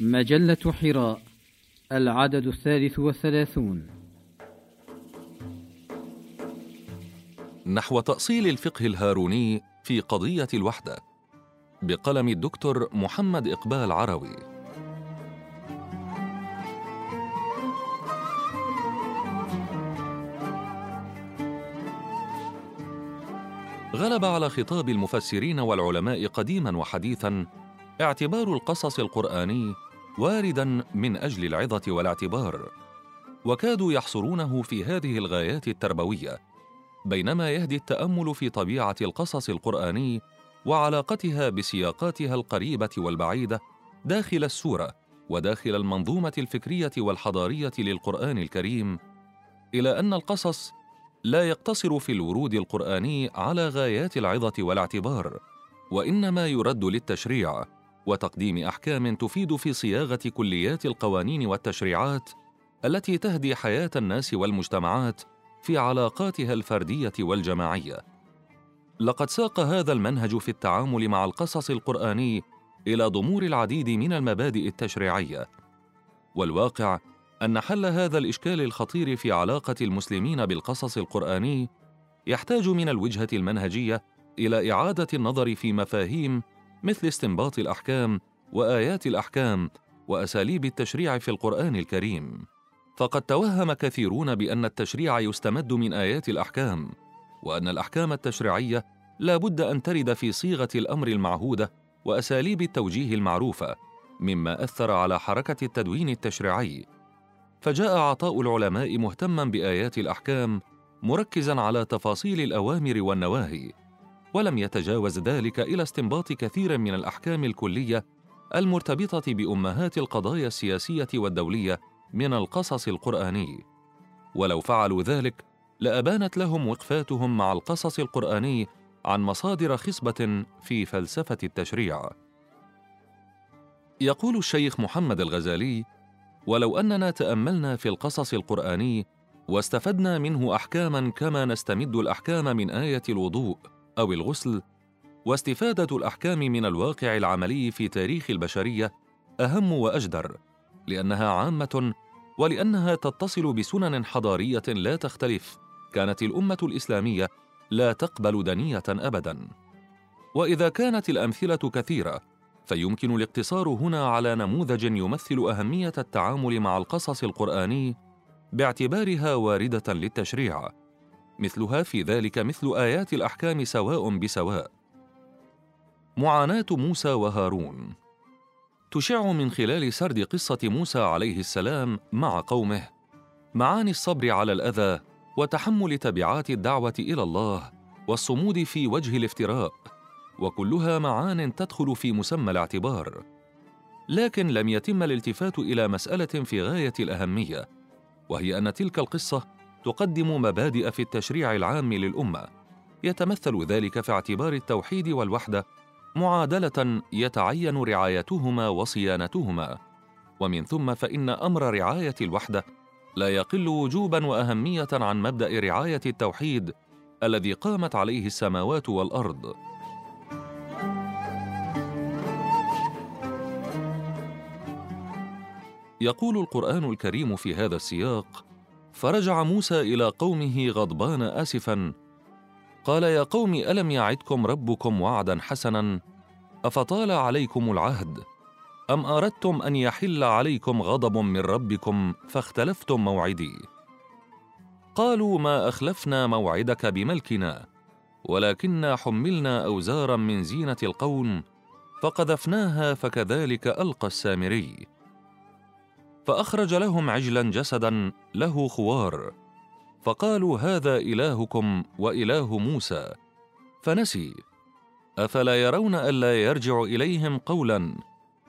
مجلة حراء العدد الثالث والثلاثون. نحو تأصيل الفقه الهاروني في قضية الوحدة بقلم الدكتور محمد إقبال عروي. غلب على خطاب المفسرين والعلماء قديما وحديثا اعتبار القصص القرآني واردا من أجل العظة والاعتبار. وكادوا يحصرونه في هذه الغايات التربوية بينما يهدي التأمل في طبيعة القصص القرآني وعلاقتها بسياقاتها القريبة والبعيدة داخل السورة وداخل المنظومة الفكرية والحضارية للقرآن الكريم إلى أن القصص لا يقتصر في الورود القرآني على غايات العظة والاعتبار وإنما يرد للتشريع. وتقديم أحكام تفيد في صياغة كليات القوانين والتشريعات التي تهدي حياة الناس والمجتمعات في علاقاتها الفردية والجماعية. لقد ساق هذا المنهج في التعامل مع القصص القرآني إلى ضمور العديد من المبادئ التشريعية. والواقع أن حل هذا الإشكال الخطير في علاقة المسلمين بالقصص القرآني يحتاج من الوجهة المنهجية إلى إعادة النظر في مفاهيم مثل استنباط الأحكام وآيات الأحكام وأساليب التشريع في القرآن الكريم. فقد توهم كثيرون بأن التشريع يستمد من آيات الأحكام وأن الأحكام التشريعية لا بد أن ترد في صيغة الأمر المعهودة وأساليب التوجيه المعروفة مما أثر على حركة التدوين التشريعي. فجاء عطاء العلماء مهتما بآيات الأحكام مركزا على تفاصيل الأوامر والنواهي ولم يتجاوز ذلك إلى استنباط كثير من الأحكام الكلية المرتبطة بأمهات القضايا السياسية والدولية من القصص القرآني. ولو فعلوا ذلك لأبانت لهم وقفاتهم مع القصص القرآني عن مصادر خصبة في فلسفة التشريع. يقول الشيخ محمد الغزالي ولو أننا تأملنا في القصص القرآني واستفدنا منه أحكاما كما نستمد الأحكام من آية الوضوء أو الغسل واستفادة الأحكام من الواقع العملي في تاريخ البشرية أهم وأجدر لأنها عامة ولأنها تتصل بسنن حضارية لا تختلف. كانت الأمة الإسلامية لا تقبل دنية ابدا. وإذا كانت الأمثلة كثيرة فيمكن الاقتصار هنا على نموذج يمثل أهمية التعامل مع القصص القرآني باعتبارها واردة للتشريع. مثلها في ذلك مثل آيات الأحكام سواء بسواء. معاناة موسى وهارون. تشع من خلال سرد قصة موسى عليه السلام مع قومه معاني الصبر على الأذى وتحمل تبعات الدعوة إلى الله والصمود في وجه الافتراء وكلها معان تدخل في مسمى الاعتبار. لكن لم يتم الالتفات إلى مسألة في غاية الأهمية وهي أن تلك القصة تقدم مبادئ في التشريع العام للأمة. يتمثل ذلك في اعتبار التوحيد والوحدة معادلة يتعين رعايتهما وصيانتهما. ومن ثم فإن أمر رعاية الوحدة لا يقل وجوبا وأهمية عن مبدأ رعاية التوحيد الذي قامت عليه السماوات والأرض. يقول القرآن الكريم في هذا السياق فرجع موسى إلى قومه غضبان اسفا. قال يا قوم ألم يعدكم ربكم وعدا حسنا؟ أفطال عليكم العهد؟ أم أردتم أن يحل عليكم غضب من ربكم فاختلفتم موعدي؟ قالوا ما أخلفنا موعدك بملكنا ولكنا حملنا اوزارا من زينة القوم فقذفناها فكذلك ألقى السامري. فأخرج لهم عجلا جسدا له خوار. فقالوا هذا إلهكم وإله موسى. فنسي. أفلا يرون ألا يرجع إليهم قولا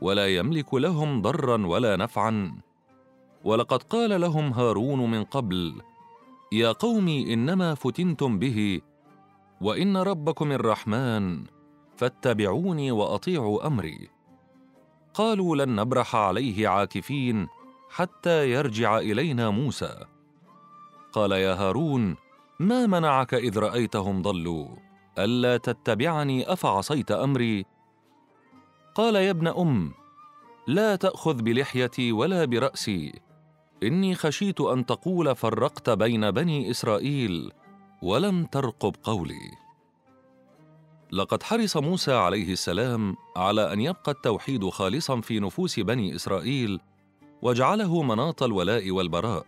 ولا يملك لهم ضرا ولا نفعا. ولقد قال لهم هارون من قبل يا قوم إنما فتنتم به وإن ربكم الرحمن فاتبعوني وأطيعوا أمري. قالوا لن نبرح عليه عاكفين حتى يرجع إلينا موسى. قال يا هارون ما منعك إذ رأيتهم ضلوا؟ ألا تتبعني أفعصيت أمري؟ قال يا ابن أم لا تأخذ بلحيتي ولا برأسي. إني خشيت أن تقول فرقت بين بني إسرائيل ولم ترقب قولي. لقد حرص موسى عليه السلام على أن يبقى التوحيد خالصا في نفوس بني إسرائيل وجعله مناط الولاء والبراء.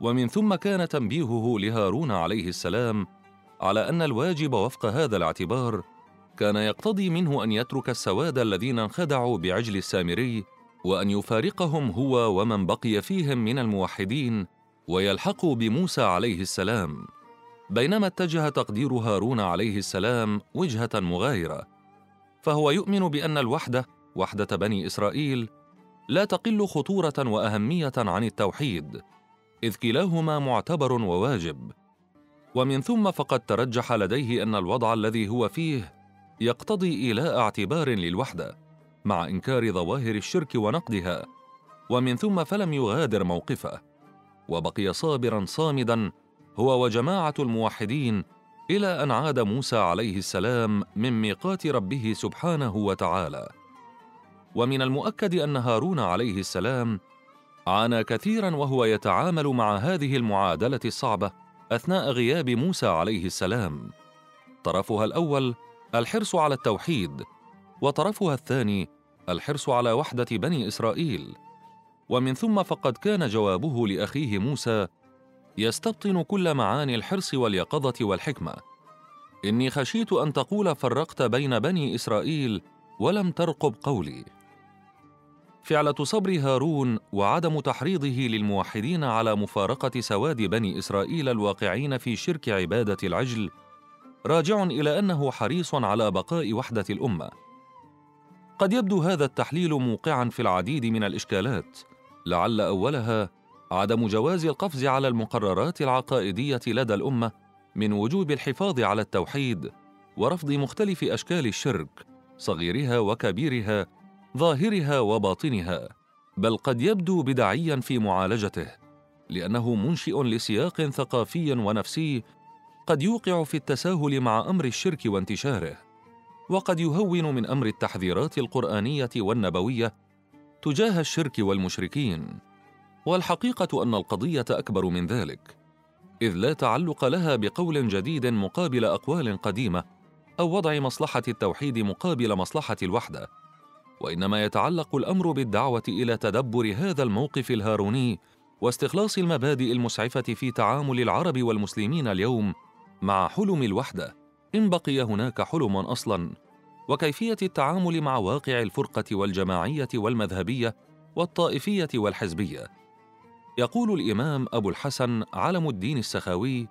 ومن ثم كان تنبيهه لهارون عليه السلام على أن الواجب وفق هذا الاعتبار كان يقتضي منه أن يترك السواد الذين انخدعوا بعجل السامري وأن يفارقهم هو ومن بقي فيهم من الموحدين ويلحقوا بموسى عليه السلام. بينما اتجه تقدير هارون عليه السلام وجهة مغايرة فهو يؤمن بأن الوحدة وحدة بني إسرائيل لا تقل خطورة وأهمية عن التوحيد إذ كلاهما معتبر وواجب. ومن ثم فقد ترجح لديه أن الوضع الذي هو فيه يقتضي ايلاء اعتبار للوحدة مع إنكار ظواهر الشرك ونقدها. ومن ثم فلم يغادر موقفه. وبقي صابرا صامدا هو وجماعة الموحدين إلى أن عاد موسى عليه السلام من ميقات ربه سبحانه وتعالى. ومن المؤكد أن هارون عليه السلام عانى كثيرا وهو يتعامل مع هذه المعادلة الصعبة أثناء غياب موسى عليه السلام. طرفها الأول الحرص على التوحيد وطرفها الثاني الحرص على وحدة بني إسرائيل. ومن ثم فقد كان جوابه لأخيه موسى يستبطن كل معاني الحرص واليقظة والحكمة. إني خشيت أن تقول فرقت بين بني إسرائيل ولم ترقب قولي. فعله صبر هارون وعدم تحريضه للموحدين على مفارقة سواد بني إسرائيل الواقعين في شرك عبادة العجل راجع إلى أنه حريص على بقاء وحدة الأمة. قد يبدو هذا التحليل موقعا في العديد من الإشكالات لعل أولها عدم جواز القفز على المقررات العقائدية لدى الأمة من وجوب الحفاظ على التوحيد ورفض مختلف أشكال الشرك صغيرها وكبيرها ظاهرها وباطنها بل قد يبدو بدعيا في معالجته لأنه منشئ لسياق ثقافي ونفسي قد يوقع في التساهل مع أمر الشرك وانتشاره وقد يهون من أمر التحذيرات القرآنية والنبوية تجاه الشرك والمشركين والحقيقة أن القضية أكبر من ذلك إذ لا تعلق لها بقول جديد مقابل أقوال قديمة أو وضع مصلحة التوحيد مقابل مصلحة الوحدة. وإنما يتعلق الأمر بالدعوة إلى تدبر هذا الموقف الهاروني واستخلاص المبادئ المسعفة في تعامل العرب والمسلمين اليوم مع حلم الوحدة. إن بقي هناك حلم أصلا. وكيفية التعامل مع واقع الفرقة والجماعية والمذهبية والطائفية والحزبية. يقول الإمام أبو الحسن علم الدين السخاوي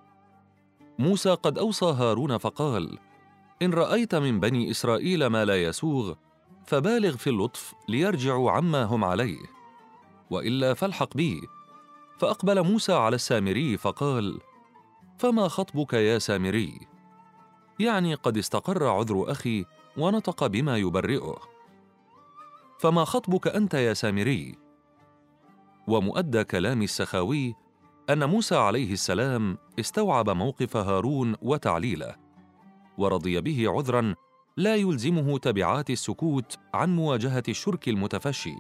موسى قد أوصى هارون فقال إن رأيت من بني إسرائيل ما لا يسوغ فبالغ في اللطف ليرجعوا عما هم عليه وإلا فالحق بي فأقبل موسى على السامري فقال فما خطبك يا سامري؟ يعني قد استقر عذر أخي ونطق بما يبرئه. فما خطبك أنت يا سامري؟ ومؤدى كلام السخاوي أن موسى عليه السلام استوعب موقف هارون وتعليله ورضي به عذرا لا يلزمه تبعات السكوت عن مواجهة الشرك المتفشي.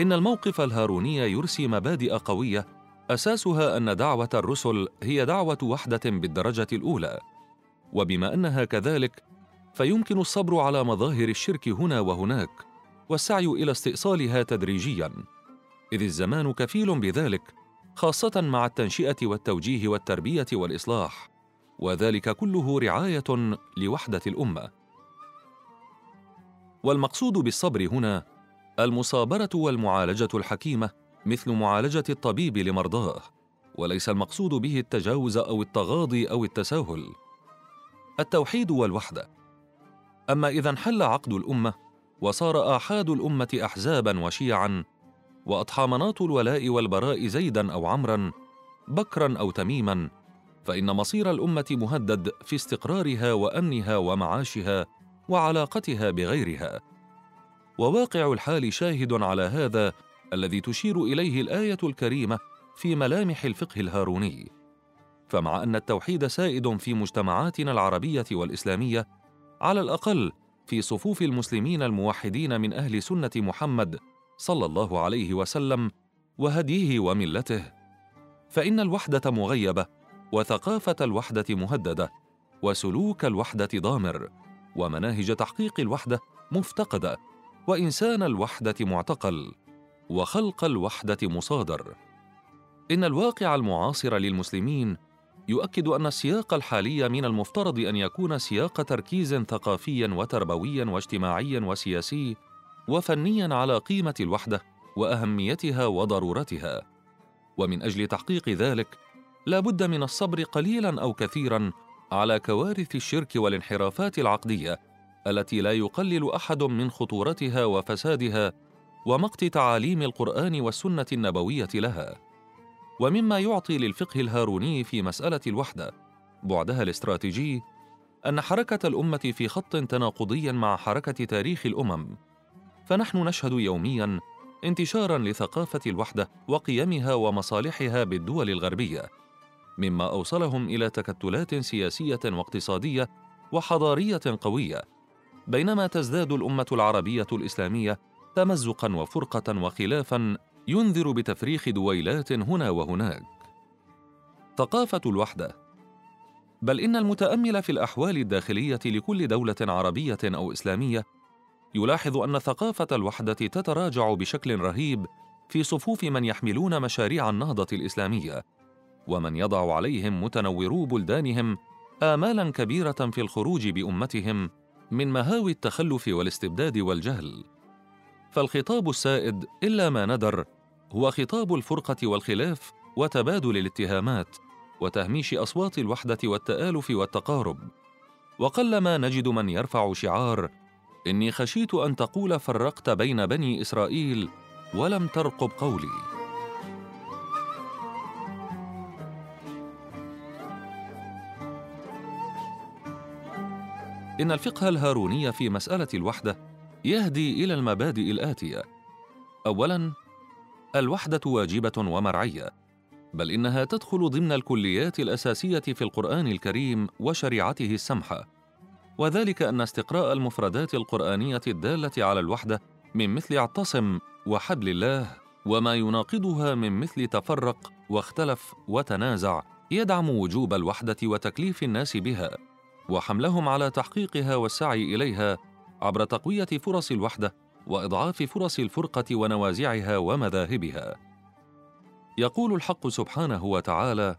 إن الموقف الهاروني يرسي مبادئ قوية أساسها أن دعوة الرسل هي دعوة وحدة بالدرجة الأولى. وبما أنها كذلك فيمكن الصبر على مظاهر الشرك هنا وهناك والسعي إلى استئصالها تدريجيا. إذ الزمان كفيل بذلك خاصة مع التنشئة والتوجيه والتربية والإصلاح. وذلك كله رعاية لوحدة الأمة. والمقصود بالصبر هنا المصابرة والمعالجة الحكيمة مثل معالجة الطبيب لمرضاه وليس المقصود به التجاوز أو التغاضي أو التساهل. التوحيد والوحدة. أما إذا انحل عقد الأمة وصار آحاد الأمة احزابا وشيعا وأضحى مناط الولاء والبراء زيدا أو عمرا بكرا أو تميما فإن مصير الأمة مهدد في استقرارها وأمنها ومعاشها وعلاقتها بغيرها. وواقع الحال شاهد على هذا الذي تشير إليه الآية الكريمة في ملامح الفقه الهاروني. فمع أن التوحيد سائد في مجتمعاتنا العربية والإسلامية على الأقل في صفوف المسلمين الموحدين من أهل سنة محمد صلى الله عليه وسلم وهديه وملته. فإن الوحدة مغيبة وثقافة الوحدة مهددة وسلوك الوحدة ضامر ومناهج تحقيق الوحدة مفتقدة وإنسان الوحدة معتقل وخلق الوحدة مصادر. إن الواقع المعاصر للمسلمين يؤكد أن السياق الحالي من المفترض أن يكون سياق تركيز ثقافي وتربوي واجتماعي وسياسي وفنيا على قيمة الوحدة وأهميتها وضرورتها. ومن أجل تحقيق ذلك لا بد من الصبر قليلا أو كثيرا على كوارث الشرك والانحرافات العقدية التي لا يقلل أحد من خطورتها وفسادها ومقت تعاليم القرآن والسنة النبوية لها. ومما يعطي للفقه الهاروني في مسألة الوحدة بعدها الاستراتيجي أن حركة الأمة في خط تناقضي مع حركة تاريخ الأمم فنحن نشهد يوميا انتشارا لثقافة الوحدة وقيمها ومصالحها بالدول الغربية مما أوصلهم إلى تكتلات سياسية واقتصادية وحضارية قوية. بينما تزداد الأمة العربية الإسلامية تمزقا وفرقة وخلافا ينذر بتفريخ دويلات هنا وهناك. ثقافة الوحدة. بل إن المتأمل في الأحوال الداخلية لكل دولة عربية أو إسلامية يلاحظ أن ثقافة الوحدة تتراجع بشكل رهيب في صفوف من يحملون مشاريع النهضة الإسلامية ومن يضع عليهم متنورو بلدانهم امالا كبيرة في الخروج بأمتهم من مهاوي التخلف والاستبداد والجهل. فالخطاب السائد إلا ما ندر هو خطاب الفرقة والخلاف وتبادل الاتهامات وتهميش أصوات الوحدة والتآلف والتقارب. وقلما نجد من يرفع شعار إني خشيت أن تقول فرقت بين بني إسرائيل ولم ترقب قولي. إن الفقه الهاروني في مسألة الوحدة يهدي إلى المبادئ الآتية. اولا الوحدة واجبة ومرعية بل إنها تدخل ضمن الكليات الأساسية في القرآن الكريم وشريعته السمحة. وذلك أن استقراء المفردات القرآنية الدالة على الوحدة من مثل اعتصم وحبل الله وما يناقضها من مثل تفرق واختلف وتنازع يدعم وجوب الوحدة وتكليف الناس بها وحملهم على تحقيقها والسعي إليها عبر تقوية فرص الوحدة وإضعاف فرص الفرقة ونوازعها ومذاهبها. يقول الحق سبحانه وتعالى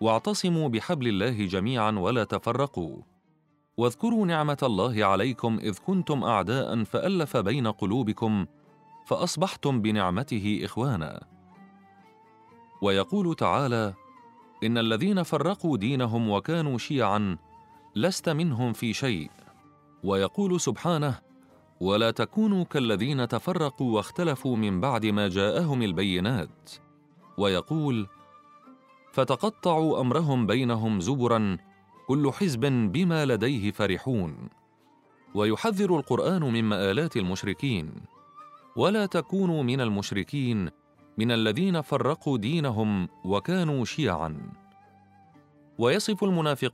واعتصموا بحبل الله جميعا ولا تفرقوا. واذكروا نعمة الله عليكم إذ كنتم أعداء فألف بين قلوبكم فأصبحتم بنعمته إخوانا. ويقول تعالى إن الذين فرقوا دينهم وكانوا شيعا لست منهم في شيء. ويقول سبحانه ولا تكونوا كالذين تفرقوا واختلفوا من بعد ما جاءهم البينات. ويقول فتقطعوا أمرهم بينهم زبرا كل حزب بما لديه فرحون. ويحذر القرآن من مآلات المشركين. ولا تكونوا من المشركين من الذين فرقوا دينهم وكانوا شيعا. ويصف المنافقين